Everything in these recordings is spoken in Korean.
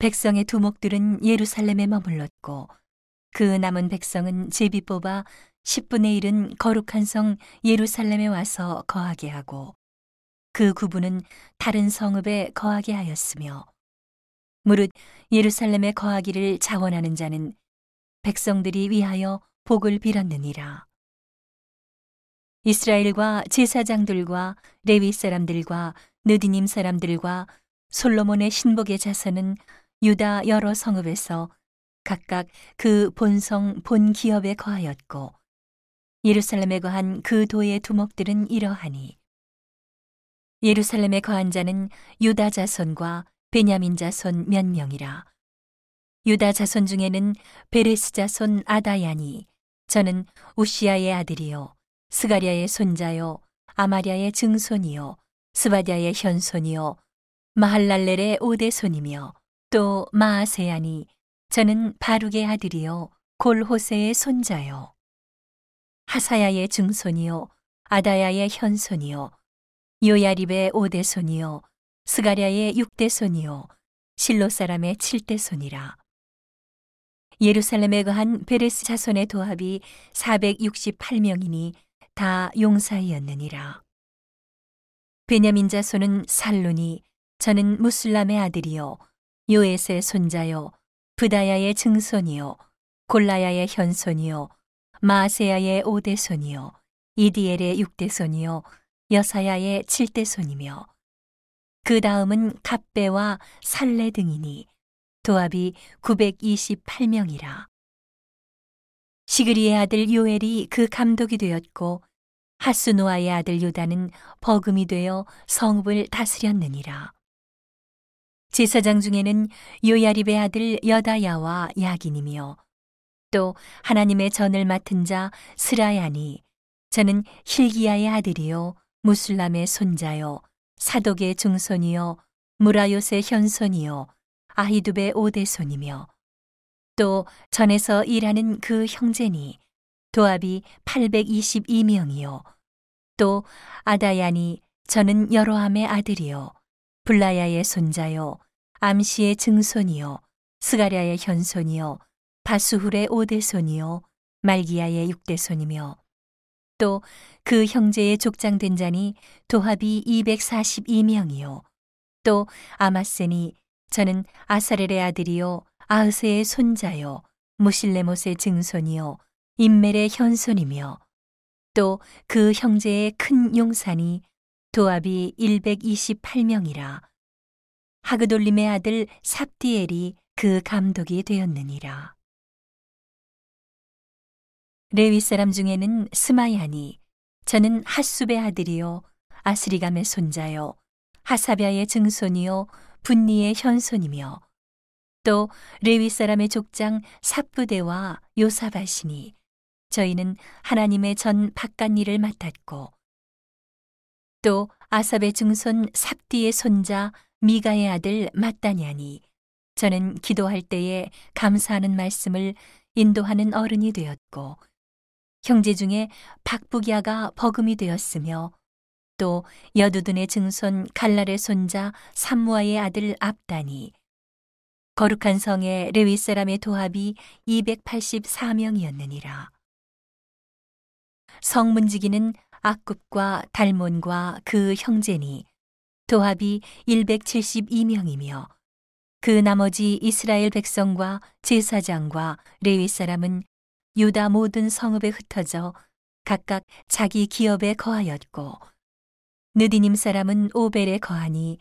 백성의 두목들은 예루살렘에 머물렀고 그 남은 백성은 제비 뽑아 10분의 1은 거룩한 성 예루살렘에 와서 거하게 하고 그 구분은 다른 성읍에 거하게 하였으며 무릇 예루살렘에 거하기를 자원하는 자는 백성들이 위하여 복을 빌었느니라. 이스라엘과 제사장들과 레위 사람들과 느디님 사람들과 솔로몬의 신복의 자손은 유다 여러 성읍에서 각각 그 본성 본 기업에 거하였고 예루살렘에 거한 그 도의 두목들은 이러하니 예루살렘에 거한 자는 유다 자손과 베냐민 자손 몇 명이라. 유다 자손 중에는 베레스 자손 아다야니 저는 우시아의 아들이요 스가랴의 손자요 아마랴의 증손이요 스바댜의 현손이요 마할랄렐의 오대손이며 또 마아세야니 저는 바룩의 아들이요 골호세의 손자요. 하사야의 증손이요 아다야의 현손이요 요야립의 오대손이요 스가랴의 육대손이요 실로 사람의 칠대손이라. 예루살렘에 거한 베레스 자손의 도합이 468명이니 다 용사이었느니라. 베냐민 자손은 살룬이 저는 무슬람의 아들이요 요에스의 손자요 부다야의 증손이요 골라야의 현손이요 마세야의 오대손이요 이디엘의 육대손이요 여사야의 칠대손이며 그 다음은 갑배와 살레 등이니 도합이 928명이라 시그리의 아들 요엘이 그 감독이 되었고 하스노아의 아들 요다는 버금이 되어 성읍을 다스렸느니라. 제사장 중에는 요야립의 아들 여다야와 야긴이며 또 하나님의 전을 맡은 자 스라야니 저는 힐기야의 아들이요 무슬람의 손자요 사독의 증손이요 무라요의 현손이요 아히두베 오대손이며 또 전에서 일하는 그 형제니 도합이 822명이요. 또 아다야니 저는 여로함의 아들이요 블라야의 손자요 암시의 증손이요 스가랴의 현손이요 바수훌의 오대손이요 말기야의 육대손이며 또 그 형제의 족장된 자니 도합이 242명이요 또 아마세니 저는 아사렐의 아들이요 아흐스의 손자요 무실레못의 증손이요 인멜의 현손이며 또 그 형제의 큰 용산이 도합이 128명이라 하그돌림의 아들 삽디엘이 그 감독이 되었느니라. 레위 사람 중에는 스마야니 저는 핫숲의 아들이요 아스리감의 손자요 하사비아의 증손이요 분니의 현손이며 또 레위 사람의 족장 삽부대와 요사바시니 저희는 하나님의 전 바깥 일을 맡았고 또 아삽의 증손 삽디의 손자 미가의 아들 마따냐니 저는 기도할 때에 감사하는 말씀을 인도하는 어른이 되었고 형제 중에 박부기아가 버금이 되었으며 또 여두둔의 증손 갈랄의 손자 삼무아의 아들 압다니 거룩한 성의 레위 사람의 도합이 284명이었느니라. 성문지기는 악굽과 달몬과 그 형제니 도합이 172명이며 그 나머지 이스라엘 백성과 제사장과 레위 사람은 유다 모든 성읍에 흩어져 각각 자기 기업에 거하였고 느디님 사람은 오벨에 거하니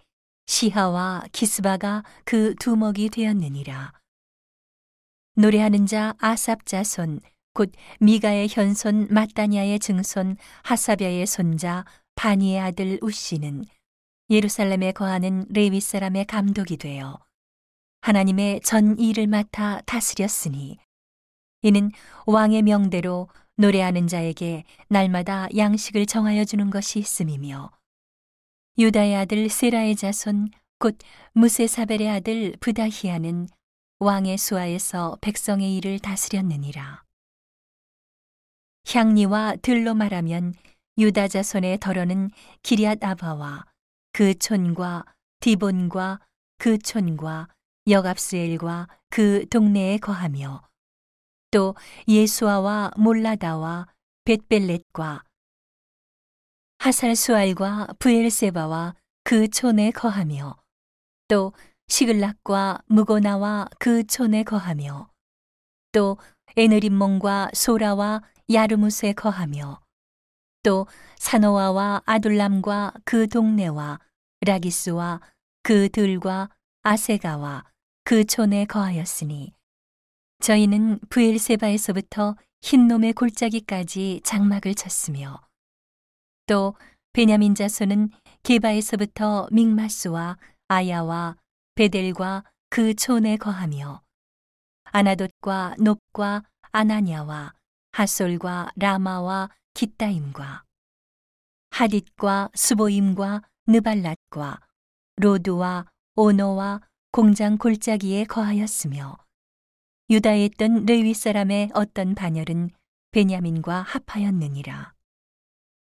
시하와 기스바가 그 두목이 되었느니라. 노래하는 자 아삽 자손 곧 미가의 현손 마따냐의 증손 하사비아의 손자 바니의 아들 우시는 예루살렘에 거하는 레위 사람의 감독이 되어 하나님의 전 일을 맡아 다스렸으니 이는 왕의 명대로 노래하는 자에게 날마다 양식을 정하여 주는 것이 있음이며 유다의 아들 세라의 자손 곧 무세사벨의 아들 부다히아는 왕의 수하에서 백성의 일을 다스렸느니라. 향리와 들로 말하면 유다 자손의 덜어는 기리앗 아바와 그 촌과 디본과 그 촌과 여갑스엘과 그 동네에 거하며 또 예수아와 몰라다와 벳벨렛과 하살수알과 부엘세바와 그 촌에 거하며 또 시글락과 무고나와 그 촌에 거하며 또 에느림몬과 소라와 야르무스에 거하며 또 사노아와 아둘람과 그 동네와 라기스와 그 들과 아세가와 그 촌에 거하였으니 저희는 부엘세바에서부터 흰놈의 골짜기까지 장막을 쳤으며 또 베냐민 자손은 게바에서부터 믹마스와 아야와 베델과 그 촌에 거하며 아나돗과 높과 아나냐와 하솔과 라마와 기따임과 하딧과 수보임과 느발랏과 로드와 오노와 공장 골짜기에 거하였으며 유다에 있던 레위 사람의 어떤 반열은 베냐민과 합하였느니라.